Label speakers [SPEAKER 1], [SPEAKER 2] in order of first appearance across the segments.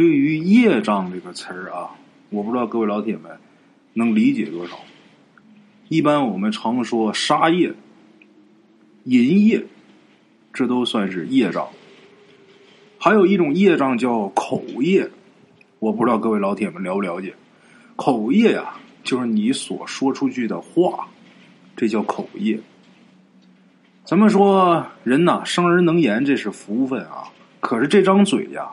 [SPEAKER 1] 对于业障这个词儿啊，我不知道各位老铁们能理解多少。一般我们常说杀业、淫业，这都算是业障。还有一种业障叫口业，我不知道各位老铁们了不了解。口业呀，就是你所说出去的话，这叫口业。咱们说人呐，生而能言，这是福分啊。可是这张嘴呀，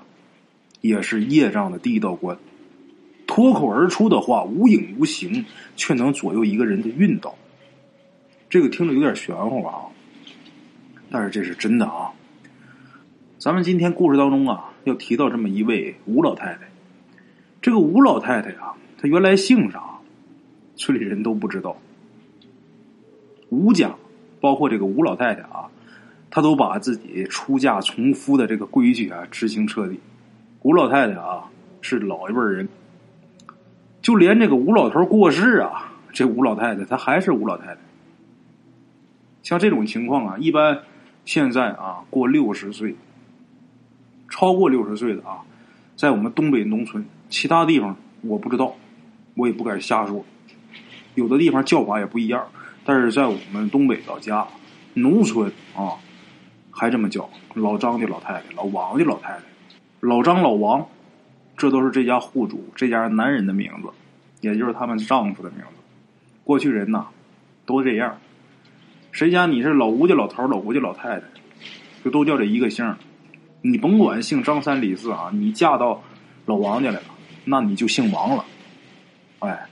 [SPEAKER 1] 也是业障的第一道关。脱口而出的话，无影无形，却能左右一个人的运道。这个听着有点玄乎啊，但是这是真的啊。咱们今天故事当中啊，要提到这么一位吴老太太。这个吴老太太啊，她原来姓啥，村里人都不知道。吴家，包括这个吴老太太啊，她都把自己出嫁从夫的这个规矩啊执行彻底。吴老太太啊，是老一辈人。就连这个吴老头过世啊，这吴老太太她还是吴老太太。像这种情况啊，一般现在啊过六十岁，超过六十岁的啊，在我们东北农村，其他地方我不知道，我也不敢瞎说。有的地方叫法也不一样，但是在我们东北老家农村啊，还这么叫老张的老太太、老王的老太太、老张、老王。这都是这家户主、这家男人的名字，也就是他们丈夫的名字。过去人呐，都这样。谁家你是老吴家老头、老吴家老太太，就都叫这一个姓你甭管姓张三李四啊，你嫁到老王家来了，那你就姓王了。哎，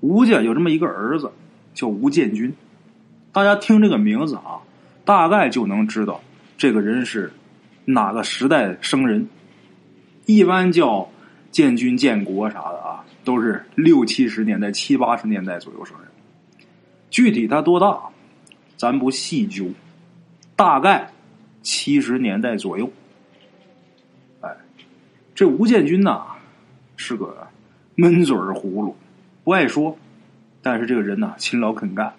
[SPEAKER 1] 吴家有这么一个儿子，叫吴建军。大家听这个名字啊，大概就能知道这个人是哪个时代生人。一般叫建军建国啥的啊，都是六七十年代、七八十年代左右生人。具体他多大，咱不细究，大概七十年代左右。哎，这吴建军呐，是个闷嘴儿葫芦，不爱说，但是这个人呐，勤劳肯干。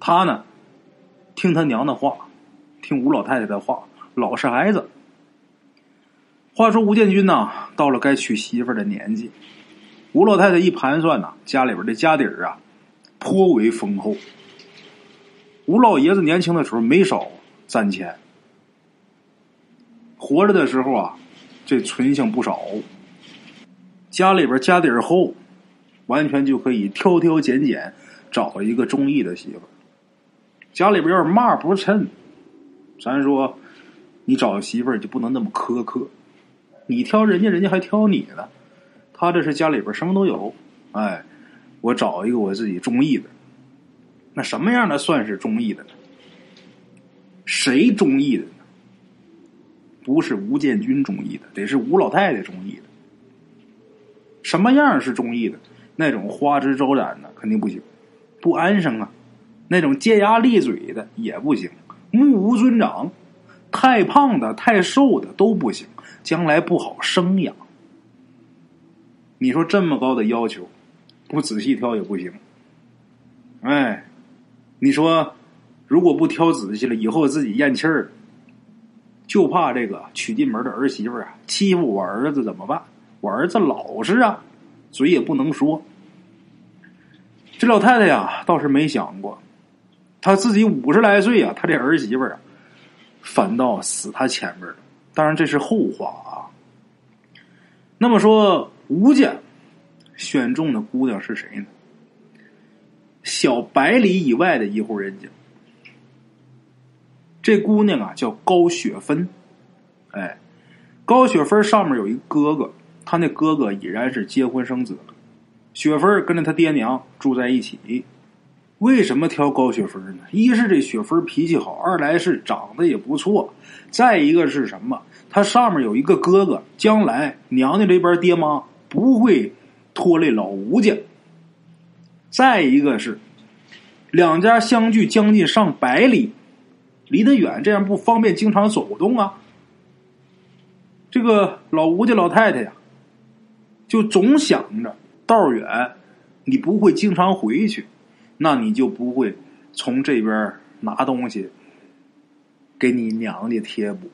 [SPEAKER 1] 他呢，听他娘的话，听吴老太太的话，老实孩子。话说吴建军呐，到了该娶媳妇的年纪，吴老太太一盘算呐，家里边的家底儿啊，颇为丰厚。吴老爷子年轻的时候没少攒钱，活着的时候啊，这存性不少，家里边家底儿厚，完全就可以挑挑拣拣找一个中意的媳妇。家里边要是嘛不趁，咱说你找媳妇儿就不能那么苛刻。你挑人家，人家还挑你呢。他这是家里边什么都有，哎，我找一个我自己中意的。那什么样的算是中意的呢？谁中意的呢？不是吴建军中意的，得是吴老太太中意的。什么样是中意的？那种花枝招展的肯定不行，不安生啊。那种尖牙利嘴的也不行，目无尊长。太胖的、太瘦的都不行，将来不好生养。你说这么高的要求，不仔细挑也不行。哎，你说如果不挑仔细了，以后自己咽气儿，就怕这个娶进门的儿媳妇啊欺负我儿子怎么办？我儿子老实啊，嘴也不能说。这老太太呀，倒是没想过，她自己五十来岁啊，她这儿媳妇啊。反倒死他前面了，当然这是后话啊。那么说，吴家选中的姑娘是谁呢？小百里以外的一户人家，这姑娘啊叫高雪芬。哎，高雪芬上面有一哥哥，他那哥哥已然是结婚生子了。雪芬跟着他爹娘住在一起。为什么挑高雪芬呢？一是这雪芬脾气好，二来是长得也不错，再一个是什么？他上面有一个哥哥，将来娘家这边爹妈不会拖累老吴家。再一个是两家相距将近上百里，离得远，这样不方便经常走动啊。这个老吴家老太太呀，就总想着道远，你不会经常回去。那你就不会从这边拿东西给你娘家贴补，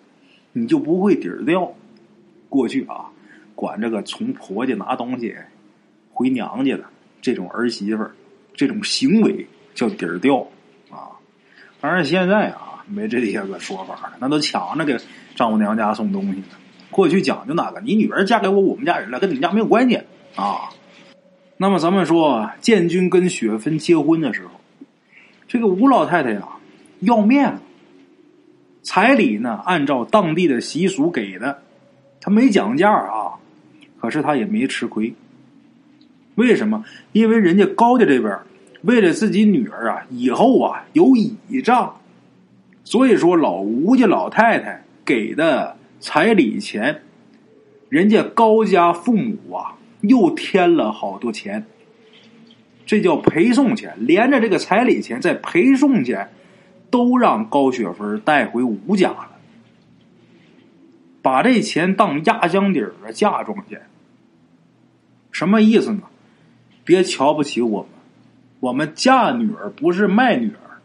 [SPEAKER 1] 你就不会底儿掉。过去啊，管这个从婆家拿东西回娘家的这种儿媳妇儿，这种行为叫底儿掉啊。当然现在啊没这些个说法了，那都抢着给丈母娘家送东西呢。过去讲究哪个？你女儿嫁给我我们家人了，跟你们家没有关系啊。那么咱们说，建军跟雪芬结婚的时候，这个吴老太太呀要面子，彩礼呢按照当地的习俗给的，他没讲价啊，可是他也没吃亏。为什么？因为人家高家这边为了自己女儿啊以后啊有倚仗，所以说老吴家老太太给的彩礼钱，人家高家父母啊。又添了好多钱，这叫陪送钱，连着这个彩礼钱，在陪送钱，都让高雪芬带回吴家了，把这钱当压箱底儿的嫁妆钱。什么意思呢？别瞧不起我们，我们嫁女儿不是卖女儿，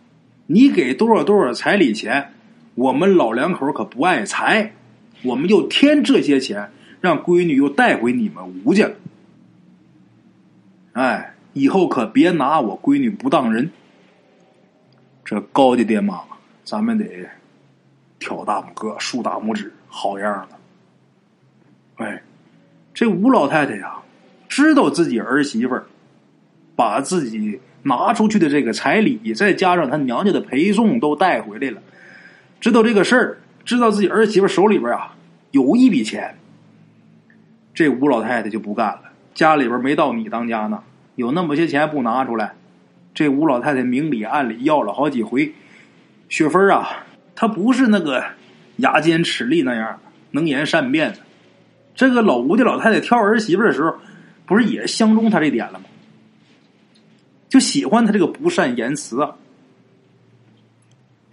[SPEAKER 1] 你给多少多少彩礼钱，我们老两口可不爱财，我们又添这些钱，让闺女又带回你们吴家了。哎，以后可别拿我闺女不当人。这高家爹妈，咱们得挑大拇哥、竖大拇指，好样的！哎，这吴老太太呀，知道自己儿媳妇儿把自己拿出去的这个彩礼，再加上她娘家的陪送都带回来了，知道这个事儿，知道自己儿媳妇手里边啊有一笔钱，这吴老太太就不干了，家里边没到你当家呢。有那么些钱不拿出来，这吴老太太明里暗里要了好几回。雪芬啊，她不是那个牙尖齿利那样能言善辩的。这个老吴家老太太挑儿媳妇的时候，不是也相中她这点了吗？就喜欢她这个不善言辞啊。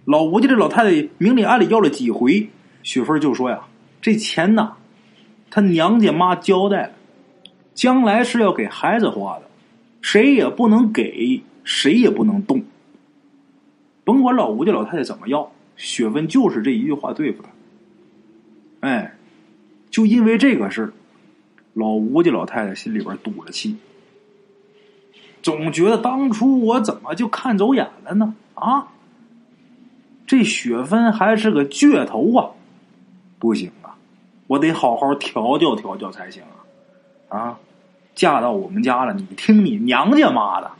[SPEAKER 1] 老吴家这老太太明里暗里要了几回，雪芬就说呀：“这钱呐，她娘家妈交代了，将来是要给孩子花的。”谁也不能给，谁也不能动。甭管老吴家老太太怎么要，雪芬就是这一句话对付他。哎，就因为这个事老吴家老太太心里边堵着气，总觉得当初我怎么就看走眼了呢？啊，这雪芬还是个倔头啊！不行啊，我得好好调教调教才行啊！啊。嫁到我们家了，你听你娘家妈的，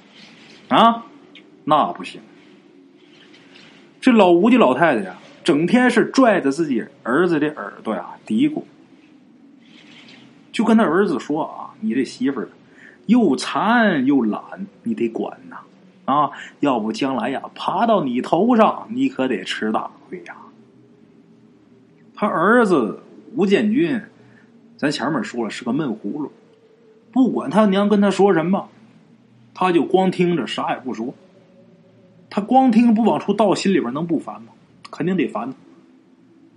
[SPEAKER 1] 啊，那不行。这老吴家老太太呀，整天是拽着自己儿子的耳朵呀嘀咕，就跟他儿子说啊：“你这媳妇儿又馋又懒，你得管呐，啊，要不将来呀爬到你头上，你可得吃大亏呀。”他儿子吴建军，咱前面说了是个闷葫芦。不管他娘跟他说什么，他就光听着，啥也不说。他光听不往出倒，心里边能不烦吗？肯定得烦。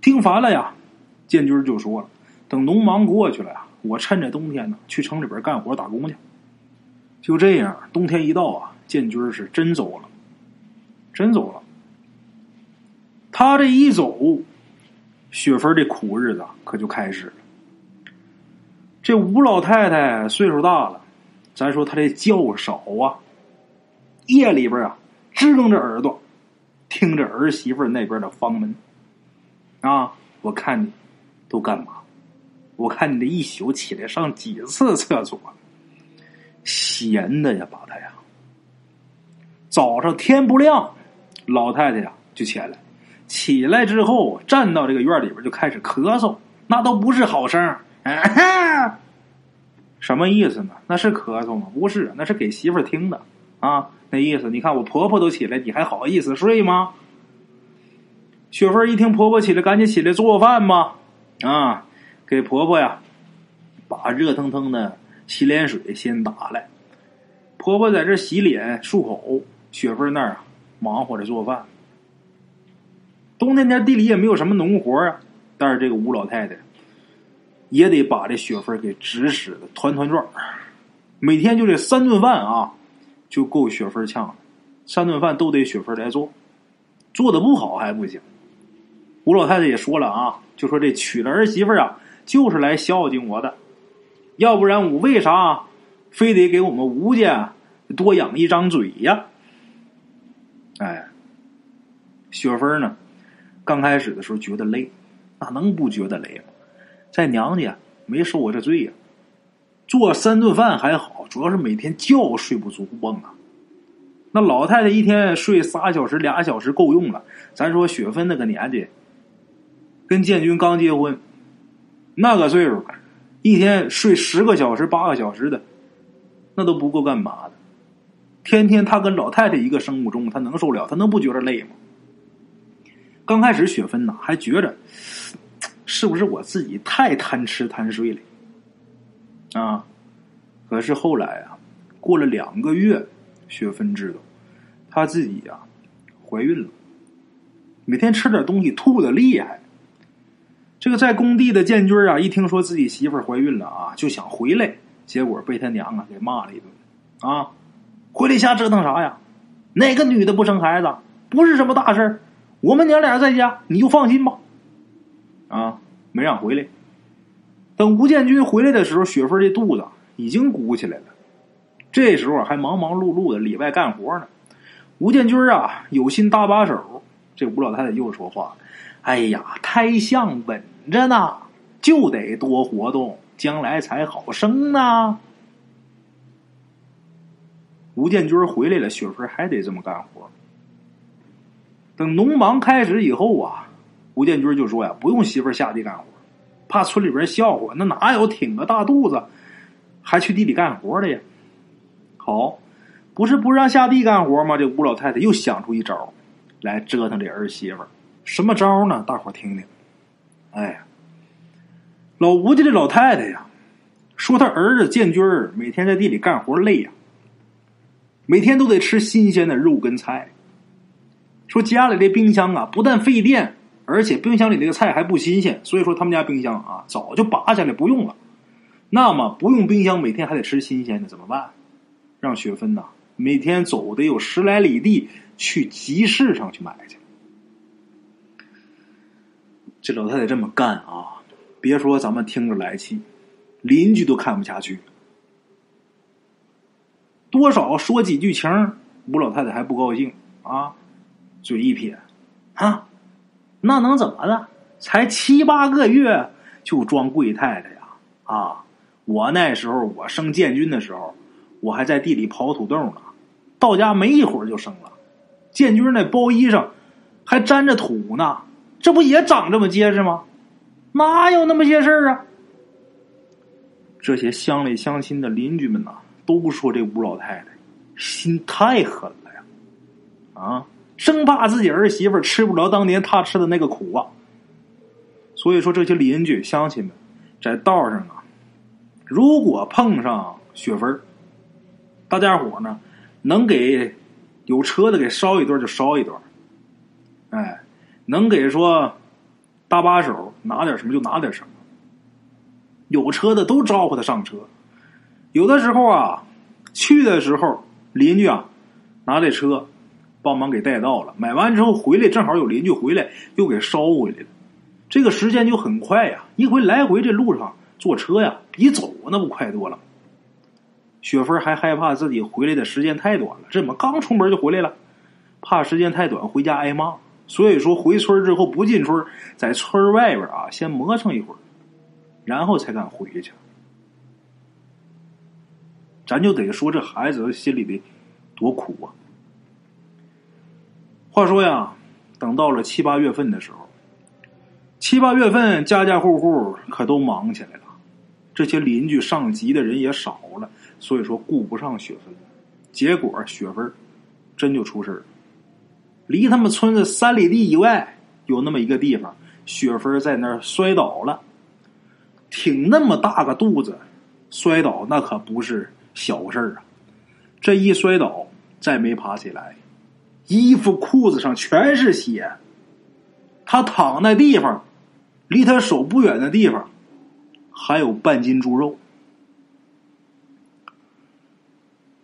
[SPEAKER 1] 听烦了呀，建军就说了：“等农忙过去了呀，我趁着冬天呢，去城里边干活打工去。”就这样，冬天一到啊，建军是真走了，真走了。他这一走，雪芬的苦日子可就开始了。这吴老太太岁数大了，咱说她这觉少啊，夜里边啊支棱着耳朵，听着儿媳妇那边的房门。啊，我看你都干嘛？我看你这一宿起来上几次厕所？闲的呀，把他呀。早上天不亮，老太太呀就起来，起来之后站到这个院里边就开始咳嗽，那都不是好声。啊，什么意思呢？那是咳嗽吗？不是，那是给媳妇儿听的啊。那意思，你看我婆婆都起来，你还好意思睡吗？雪芬一听婆婆起来，赶紧起来做饭吧。啊，给婆婆呀，把热腾腾的洗脸水先打来。婆婆在这洗脸漱口，雪芬那儿啊忙活着做饭。冬天天地里也没有什么农活啊，但是这个吴老太太。也得把这雪芬给指使的团团转每天就这三顿饭啊，就够雪芬呛了。三顿饭都得雪芬来做，做的不好还不行。吴老太太也说了啊，就说这娶了儿媳妇啊，就是来孝敬我的要不然我为啥非得给我们吴家多养一张嘴呀？哎，雪芬呢？刚开始的时候觉得累，哪能不觉得累吗？在娘家没受过这罪呀，做三顿饭还好，主要是每天觉睡不足蹦啊。那老太太一天睡仨小时、俩小时够用了。咱说雪芬那个年纪，跟建军刚结婚，那个岁数，一天睡十个小时、八个小时的，那都不够干嘛的。天天他跟老太太一个生物钟，他能受了？他能不觉得累吗？刚开始雪芬呐，还觉着是不是我自己太贪吃贪睡了啊？可是后来啊，过了两个月。雪芬知道，她自己呀怀孕了，每天吃点东西吐的厉害。这个在工地的建军啊，一听说自己媳妇怀孕了啊，就想回来，结果被他娘啊给骂了一顿啊！回来瞎折腾啥呀？哪个女的不生孩子？不是什么大事我们娘俩在家，你就放心吧。啊，没让回来。等吴建军回来的时候，雪芬这肚子已经鼓起来了。这时候还忙忙碌碌的里外干活呢，吴建军啊有心搭把手，这吴老太太又说话：“哎呀，胎相稳着呢，就得多活动，将来才好生呢。”吴建军回来了，雪芬还得这么干活。等农忙开始以后啊，吴建军就说呀：“不用媳妇下地干活，怕村里边笑话，那哪有挺个大肚子还去地里干活的呀？”好，不是不让下地干活吗？这吴老太太又想出一招来折腾这儿媳妇。什么招呢？大伙听听。哎呀，老吴家这老太太呀，说他儿子建军每天在地里干活累呀，每天都得吃新鲜的肉跟菜。说家里这冰箱啊，不但费电，而且冰箱里那个菜还不新鲜，所以说他们家冰箱啊早就拔下来不用了。那么不用冰箱，每天还得吃新鲜的，怎么办？让雪芬呐，每天走得有十来里地去集市上去买去。这老太太这么干啊，别说咱们听着来气，邻居都看不下去。多少说几句情，吴老太太还不高兴啊，嘴一撇，啊，那能怎么的？才七八个月就装贵太太呀？啊，我那时候我生建军的时候。我还在地里刨土豆呢，到家没一会儿就生了。建军那包衣裳还沾着土呢，这不也长这么结实吗？哪有那么些事儿啊？这些乡里乡亲的邻居们呐，都说这吴老太太心太狠了呀，啊，生怕自己儿媳妇吃不着当年他吃的那个苦啊。所以说，这些邻居乡亲们在道上啊，如果碰上雪芬。大家伙呢，能给有车的给捎一段就捎一段，哎，能给说搭把手拿点什么就拿点什么。有车的都招呼他上车，有的时候啊，去的时候邻居啊拿这车帮忙给带到了，买完之后回来正好有邻居回来又给捎回来了，这个时间就很快呀，一回来回这路上坐车呀比走那不快多了。雪芬还害怕自己回来的时间太短了，这怎么刚出门就回来了，怕时间太短回家挨骂，所以说回村之后不进村，在村外边啊先磨蹭一会儿，然后才敢回去。咱就得说这孩子心里的多苦啊！话说呀，等到了七八月份的时候，七八月份家家户户可都忙起来了，这些邻居上集的人也少了。所以说顾不上雪芬，结果雪芬真就出事了。离他们村子三里地以外有那么一个地方，雪芬在那儿摔倒了，挺那么大个肚子，摔倒那可不是小事啊！这一摔倒，再没爬起来，衣服裤子上全是血。他躺那地方，离他手不远的地方，还有半斤猪肉。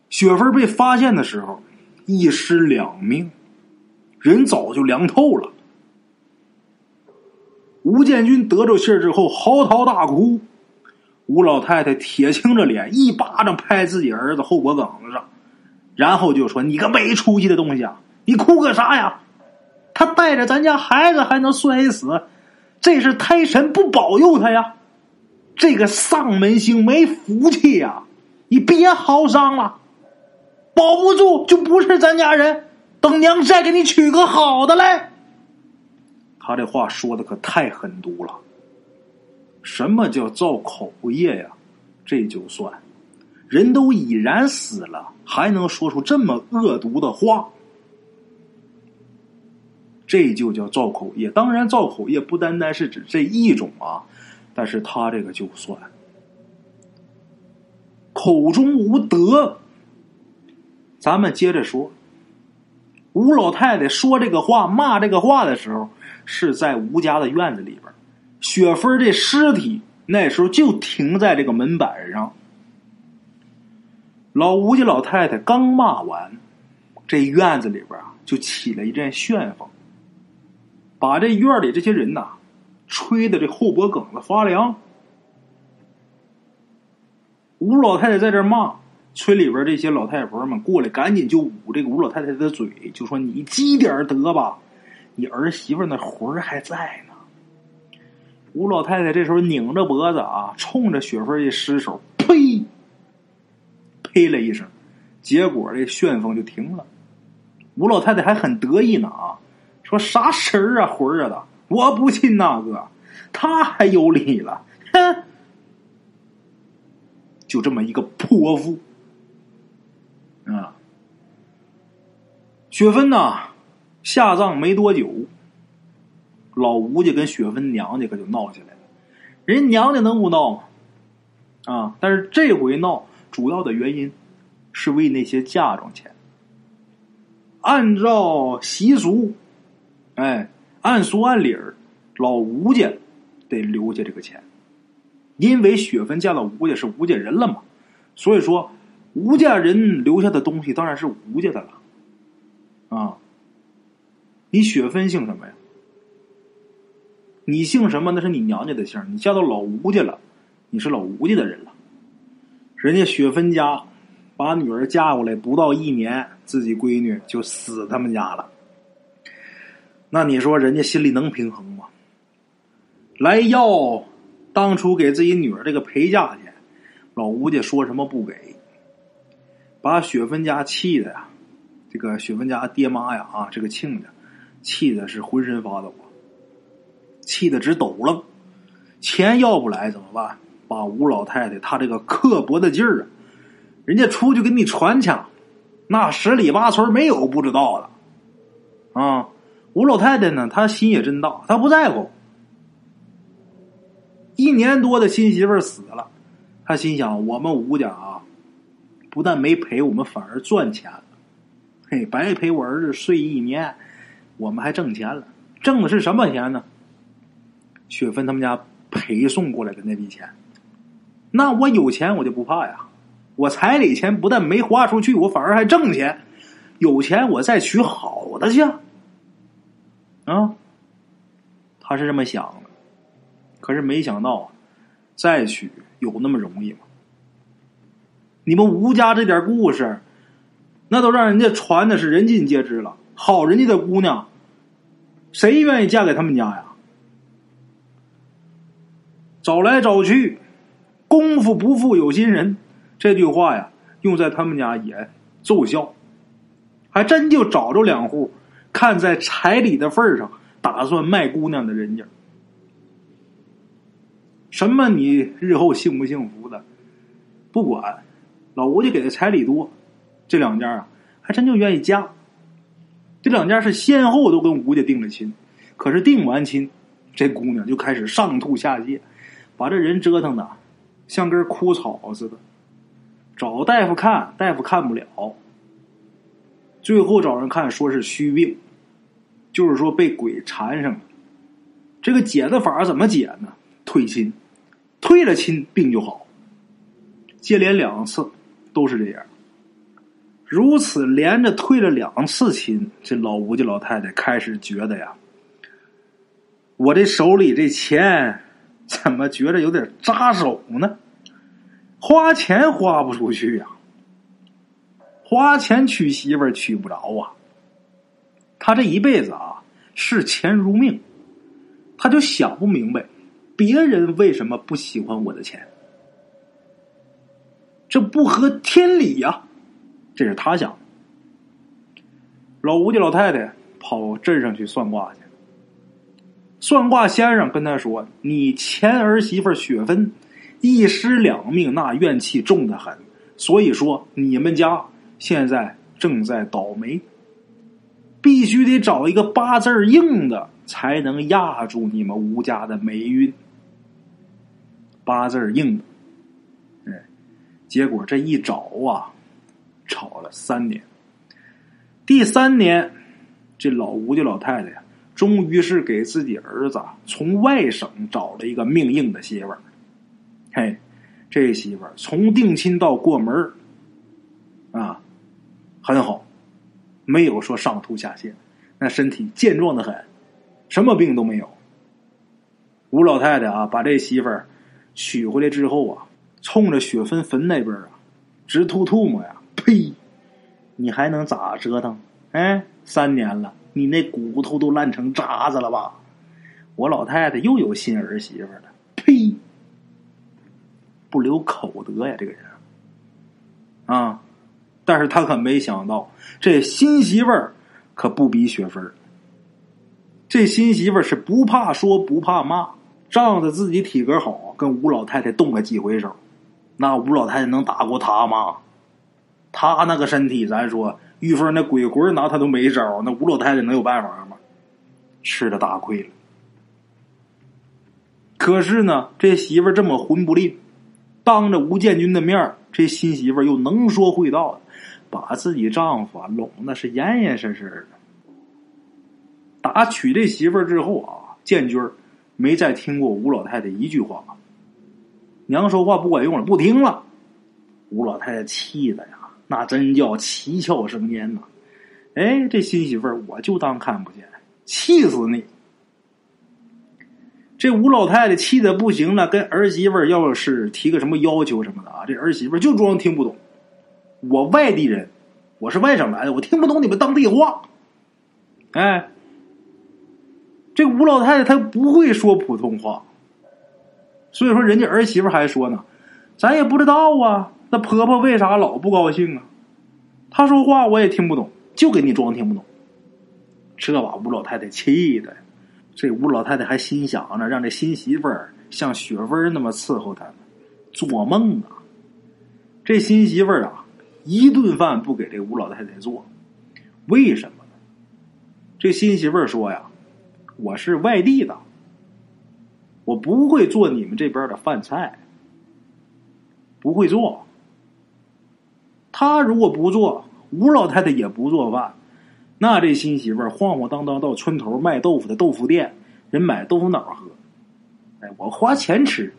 [SPEAKER 1] 雪芬被发现的时候，一尸两命，人早就凉透了。吴建军得着信儿之后嚎啕大哭，吴老太太铁青着脸，一巴掌拍自己儿子后脖梗子上，然后就说：“你个没出息的东西啊！你哭个啥呀？他带着咱家孩子还能摔死，这是胎神不保佑他呀！这个丧门星没福气呀！你别嚎丧了，保不住就不是咱家人。等娘再给你娶个好的来。”他这话说的可太狠毒了。什么叫造口业呀？这就算，人都已然死了，还能说出这么恶毒的话？这就叫造口业。当然，造口业不单单是指这一种啊，但是他这个就算，口中无德。咱们接着说，吴老太太说这个话、骂这个话的时候，是在吴家的院子里边。雪芬这尸体那时候就停在这个门板上。老吴家老太太刚骂完，这院子里边啊就起了一阵旋风，把这院里这些人呐吹的这后脖梗子发凉。吴老太太在这骂，村里边这些老太婆们过来，赶紧就捂这个吴老太太的嘴，就说：“你积点德吧，你儿媳妇那魂还在呢。”吴老太太这时候拧着脖子啊，冲着雪芬一失手，呸！呸了一声，结果这旋风就停了。吴老太太还很得意呢啊，说啥神儿啊魂儿啊的，我不信那个，他还有理了，哼！就这么一个泼妇啊！雪芬呐，下葬没多久。老吴家跟雪芬娘家可就闹起来了，人娘家能不闹吗？啊！但是这回闹主要的原因是为那些嫁妆钱。按照习俗，哎，按俗按理儿，老吴家得留下这个钱，因为雪芬嫁到吴家是吴家人了嘛，所以说吴家人留下的东西当然是吴家的了。啊，你雪芬姓什么呀？你姓什么？那是你娘家的姓。你嫁到老吴家了，你是老吴家的人了。人家雪芬家把女儿嫁过来不到一年，自己闺女就死他们家了。那你说人家心里能平衡吗？来要当初给自己女儿这个陪嫁钱，老吴家说什么不给，把雪芬家气的呀，这个雪芬家爹妈呀啊，这个亲家气的是浑身发抖。气得直抖了，钱要不来怎么办？把吴老太太她这个刻薄的劲儿啊，人家出去给你传腔，那十里八村没有不知道的啊。吴老太太呢，她心也真大，她不在乎。一年多的新媳妇死了，她心想：我们吴家啊，不但没赔，我们反而赚钱了。嘿，白陪我儿子睡一年，我们还挣钱了。挣的是什么钱呢？雪芬他们家陪送过来的那笔钱，那我有钱我就不怕呀！我彩礼钱不但没花出去，我反而还挣钱。有钱我再娶好的去啊！他是这么想的，可是没想到，再娶有那么容易吗？你们吴家这点故事，那都让人家传的是人尽皆知了。好人家的姑娘，谁愿意嫁给他们家呀？找来找去，功夫不负有心人。这句话呀，用在他们家也奏效，还真就找着两户，看在彩礼的份上，打算卖姑娘的人家。什么你日后幸不幸福的，不管，老吴家给的彩礼多，这两家啊，还真就愿意嫁。这两家是先后都跟吴家定了亲，可是定完亲，这姑娘就开始上吐下泻。把这人折腾的像根枯草似的，找大夫看，大夫看不了，最后找人看，说是虚病，就是说被鬼缠上了。这个解的法怎么解呢？退亲，退了亲，病就好。接连两次都是这样，如此连着退了两次亲，这老吴家老太太开始觉得呀，我这手里这钱。怎么觉得有点扎手呢？花钱花不出去呀，花钱娶媳妇儿娶不着啊。他这一辈子啊，视钱如命，他就想不明白，别人为什么不喜欢我的钱，这不合天理呀。这是他想。老吴家老太太跑镇上去算卦去，算卦先生跟他说：“你前儿媳妇雪芬一尸两命，那怨气重的很，所以说你们家现在正在倒霉。”必须得找一个八字硬的，才能压住你们吴家的霉运。八字硬的，哎，结果这一找啊，找了三年。第三年，这老吴家老太太呀，终于是给自己儿子从外省找了一个命硬的媳妇儿。嘿，这媳妇儿从定亲到过门啊，很好。没有说上吐下泻，那身体健壮的很，什么病都没有。吴老太太啊，把这媳妇儿娶回来之后啊，冲着雪芬坟那边啊，直吐吐沫呀！呸！你还能咋折腾？哎，三年了，你那骨头都烂成渣子了吧？我老太太又有新儿媳妇了，呸！不留口德呀，这个人啊！但是他可没想到，这新媳妇儿可不比雪芬这新媳妇儿是不怕说不怕骂，仗着自己体格好，跟吴老太太动了几回手。那吴老太太能打过他吗？他那个身体，咱说玉凤那鬼魂拿他都没招，那吴老太太能有办法吗？吃了大亏了。可是呢，这媳妇儿这么混不吝，当着吴建军的面这新媳妇又能说会道的。把自己丈夫啊拢的是严严实实的。打娶这媳妇之后啊，建军没再听过吴老太太一句话，娘说话不管用了，不听了。吴老太太气的呀，那真叫七窍生烟呐！哎，这新媳妇儿我就当看不见，气死你！这吴老太太气的不行了，跟儿媳妇要是提个什么要求什么的啊，这儿媳妇就装听不懂。我外地人，我是外省来的，我听不懂你们当地话。哎，这吴老太太她不会说普通话，所以说人家儿媳妇还说呢，咱也不知道啊，那婆婆为啥老不高兴啊？她说话我也听不懂，就给你装听不懂。这把吴老太太气的，这吴老太太还心想着让这新媳妇儿像雪芬那么伺候她呢，做梦啊！这新媳妇儿啊。一顿饭不给这吴老太太做，为什么呢？这新媳妇儿说呀：“我是外地的，我不会做你们这边的饭菜，不会做。他如果不做，吴老太太也不做饭，那这新媳妇儿晃晃荡荡到村头卖豆腐的豆腐店，人买豆腐脑喝。哎，我花钱吃，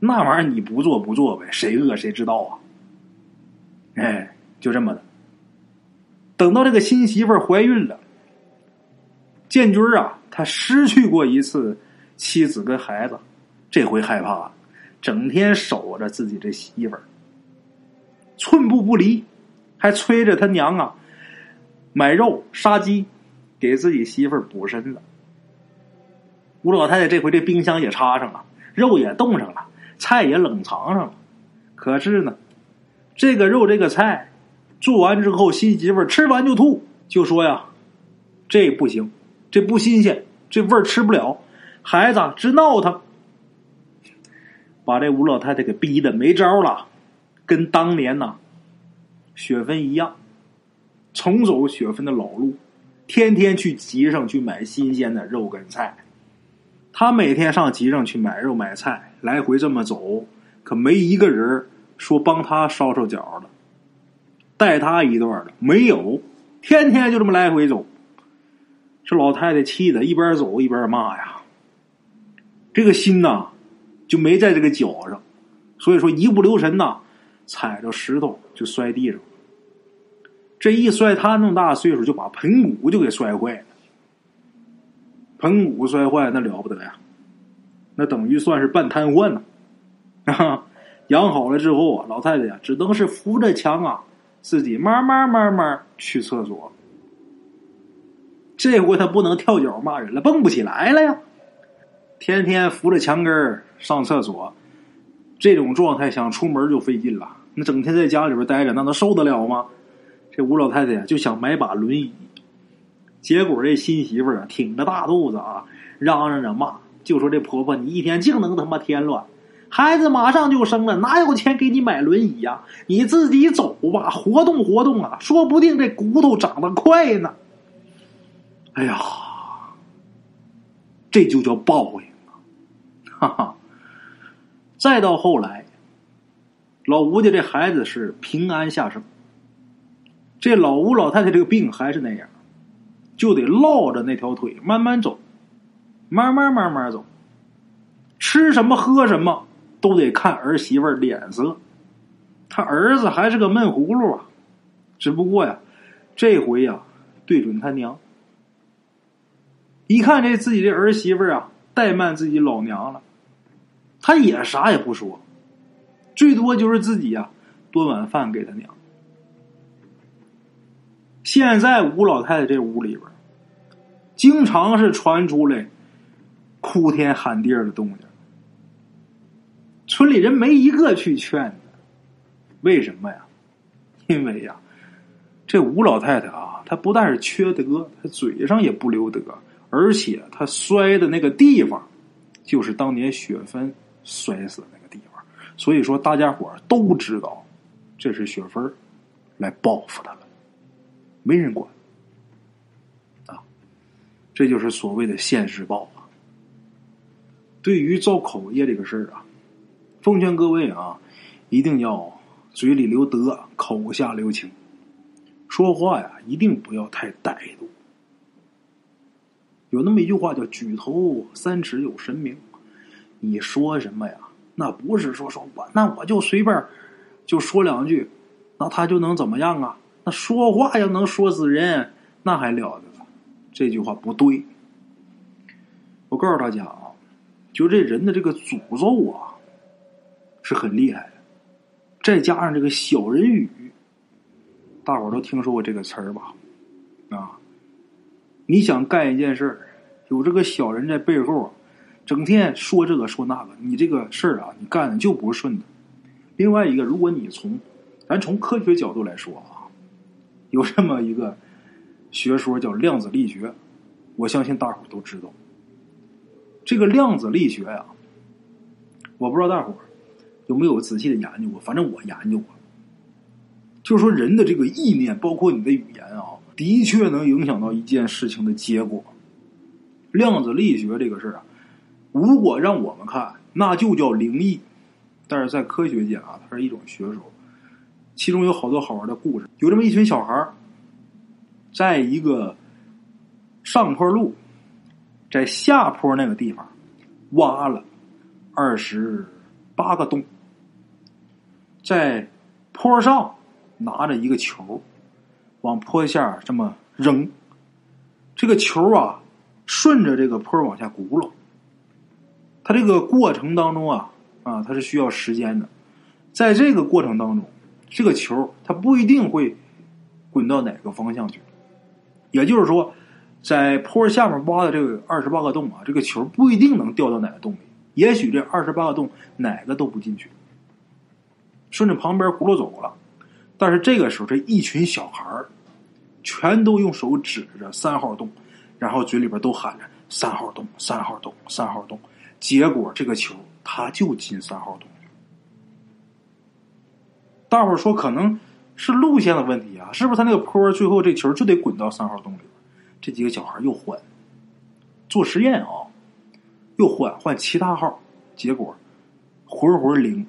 [SPEAKER 1] 那玩意儿你不做不做呗，谁饿谁知道啊？哎。”就这么的，等到这个新媳妇儿怀孕了，建军啊，他失去过一次妻子跟孩子，这回害怕了，整天守着自己这媳妇儿，寸步不离，还催着他娘啊买肉杀鸡，给自己媳妇儿补身子。吴老太太这回这冰箱也插上了，肉也冻上了，菜也冷藏上了，可是呢，这个肉这个菜。做完之后，新媳妇吃完就吐，就说呀：“这不行，这不新鲜，这味儿吃不了。”孩子直闹腾，把这吴老太太给逼的没招了，跟当年呐雪芬一样，重走雪芬的老路，天天去集上去买新鲜的肉跟菜。他每天上集上去买肉买菜，来回这么走，可没一个人说帮他烧烧脚的。带他一段的没有，天天就这么来回走。这老太太气的一边走一边骂呀：“这个心呐，就没在这个脚上，所以说一不留神呐，踩着石头就摔地上。这一摔，他那么大岁数就把盆骨就给摔坏了。盆骨摔坏那了不得呀，那等于算是半瘫痪了 啊！养好了之后啊，老太太呀，只能是扶着墙啊，自己慢慢慢慢去厕所。这回她不能跳脚骂人了，蹦不起来了呀。天天扶着墙根上厕所，这种状态想出门就费劲了。那整天在家里边待着，那能受得了吗？这吴老太太呀，就想买把轮椅。结果这新媳妇儿啊，挺着大肚子啊，嚷嚷着骂，就说这婆婆你一天净能他妈添乱。孩子马上就生了，哪有钱给你买轮椅呀？你自己走吧，活动活动啊，说不定这骨头长得快呢。哎呀，这就叫报应啊！哈哈。再到后来，老吴家这孩子是平安下生，这老吴老太太这个病还是那样，就得落着那条腿慢慢走，慢慢慢慢走，吃什么喝什么。都得看儿媳妇脸色，他儿子还是个闷葫芦啊，只不过呀，这回呀对准他娘，一看这自己的儿媳妇啊怠慢自己老娘了，他也啥也不说，最多就是自己呀端碗饭给他娘。现在吴老太太这屋里边，经常是传出来哭天喊地的动静。村里人没一个去劝的，为什么呀？因为呀，这吴老太太啊，她不但是缺德，她嘴上也不留德，而且她摔的那个地方，就是当年雪芬摔死的那个地方。所以说，大家伙都知道，这是雪芬来报复他了，没人管啊。这就是所谓的现世报啊。对于造口业这个事儿啊。奉劝各位啊，一定要嘴里留德，口下留情，说话呀一定不要太歹毒。有那么一句话叫“举头三尺有神明”，你说什么呀？那不是说说我，那我就随便就说两句，那他就能怎么样啊？那说话要能说死人，那还了得了？这句话不对。我告诉大家啊，就这人的这个诅咒啊。是很厉害的，再加上这个小人语，大伙儿都听说过这个词儿吧？啊，你想干一件事儿，有这个小人在背后，整天说这个说那个，你这个事儿啊，你干的就不顺的。另外一个，如果你从咱从科学角度来说啊，有这么一个学说叫量子力学，我相信大伙都知道。这个量子力学呀，我不知道大伙。有没有仔细的研究过？反正我研究过，就是说人的这个意念，包括你的语言啊，的确能影响到一件事情的结果。量子力学这个事儿啊，如果让我们看，那就叫灵异；但是在科学界啊，它是一种学说。其中有好多好玩的故事。有这么一群小孩，在一个上坡路，在下坡那个地方挖了二十八个洞。在坡上拿着一个球，往坡下这么扔，这个球啊顺着这个坡往下轱辘。它这个过程当中啊啊，它是需要时间的。在这个过程当中，这个球它不一定会滚到哪个方向去。也就是说，在坡下面挖的这个二十八个洞啊，这个球不一定能掉到哪个洞里。也许这二十八个洞哪个都不进去。顺着旁边轱辘走了，但是这个时候，这一群小孩儿全都用手指着三号洞，然后嘴里边都喊着“三号洞，三号洞，三号洞”。结果这个球它就进三号洞大伙儿说可能是路线的问题啊，是不是他那个坡最后这球就得滚到三号洞里边？这几个小孩又换做实验啊，又换换其他号，结果回回灵。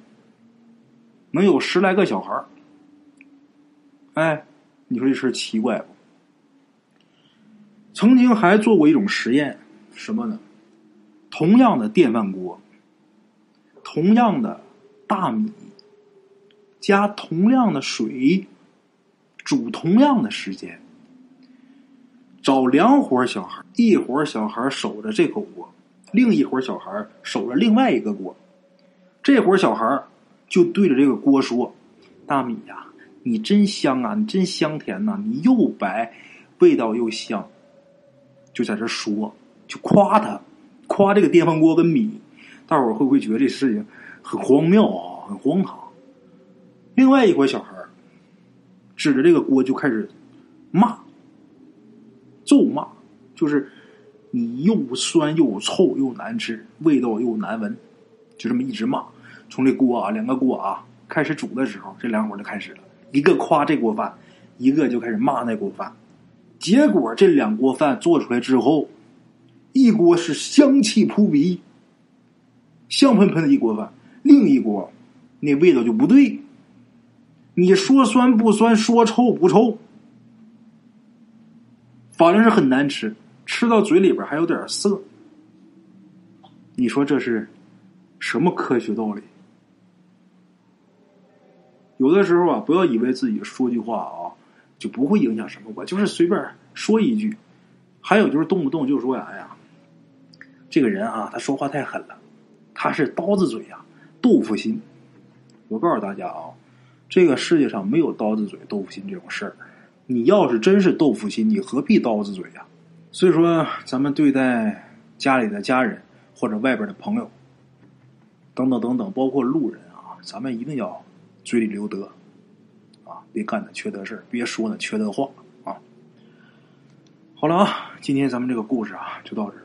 [SPEAKER 1] 能有十来个小孩，哎，你说这事奇怪不？曾经还做过一种实验，什么呢？同样的电饭锅，同样的大米，加同样的水，煮同样的时间，找两伙小孩一伙小孩守着这口锅，另一伙小孩守着另外一个锅，这伙小孩就对着这个锅说：“大米呀，你真香啊，你真香甜呐，你又白，味道又香。”就在这说，就夸他，夸这个电饭锅跟米。大伙会不会觉得这事情很荒谬啊，很荒唐？另外一伙小孩指着这个锅就开始骂、咒骂，就是你又酸又臭又难吃，味道又难闻，就这么一直骂。从这锅啊，两个锅啊开始煮的时候，这两伙就开始了，一个夸这锅饭，一个就开始骂那锅饭。结果这两锅饭做出来之后，一锅是香气扑鼻。香喷喷的一锅饭，另一锅那味道就不对。你说酸不酸，说臭不臭，反正是很难吃，吃到嘴里边还有点涩。你说这是什么科学道理？有的时候啊，不要以为自己说句话啊就不会影响什么，我就是随便说一句。还有就是动不动就说呀，哎呀，这个人啊，他说话太狠了。他是刀子嘴呀，豆腐心。我告诉大家啊，这个世界上没有刀子嘴豆腐心这种事儿。你要是真是豆腐心，你何必刀子嘴呀？所以说，咱们对待家里的家人或者外边的朋友，等等等等，包括路人啊，咱们一定要嘴里留德啊，别干那缺德事，别说那缺德话啊。好了啊，今天咱们这个故事啊，就到这。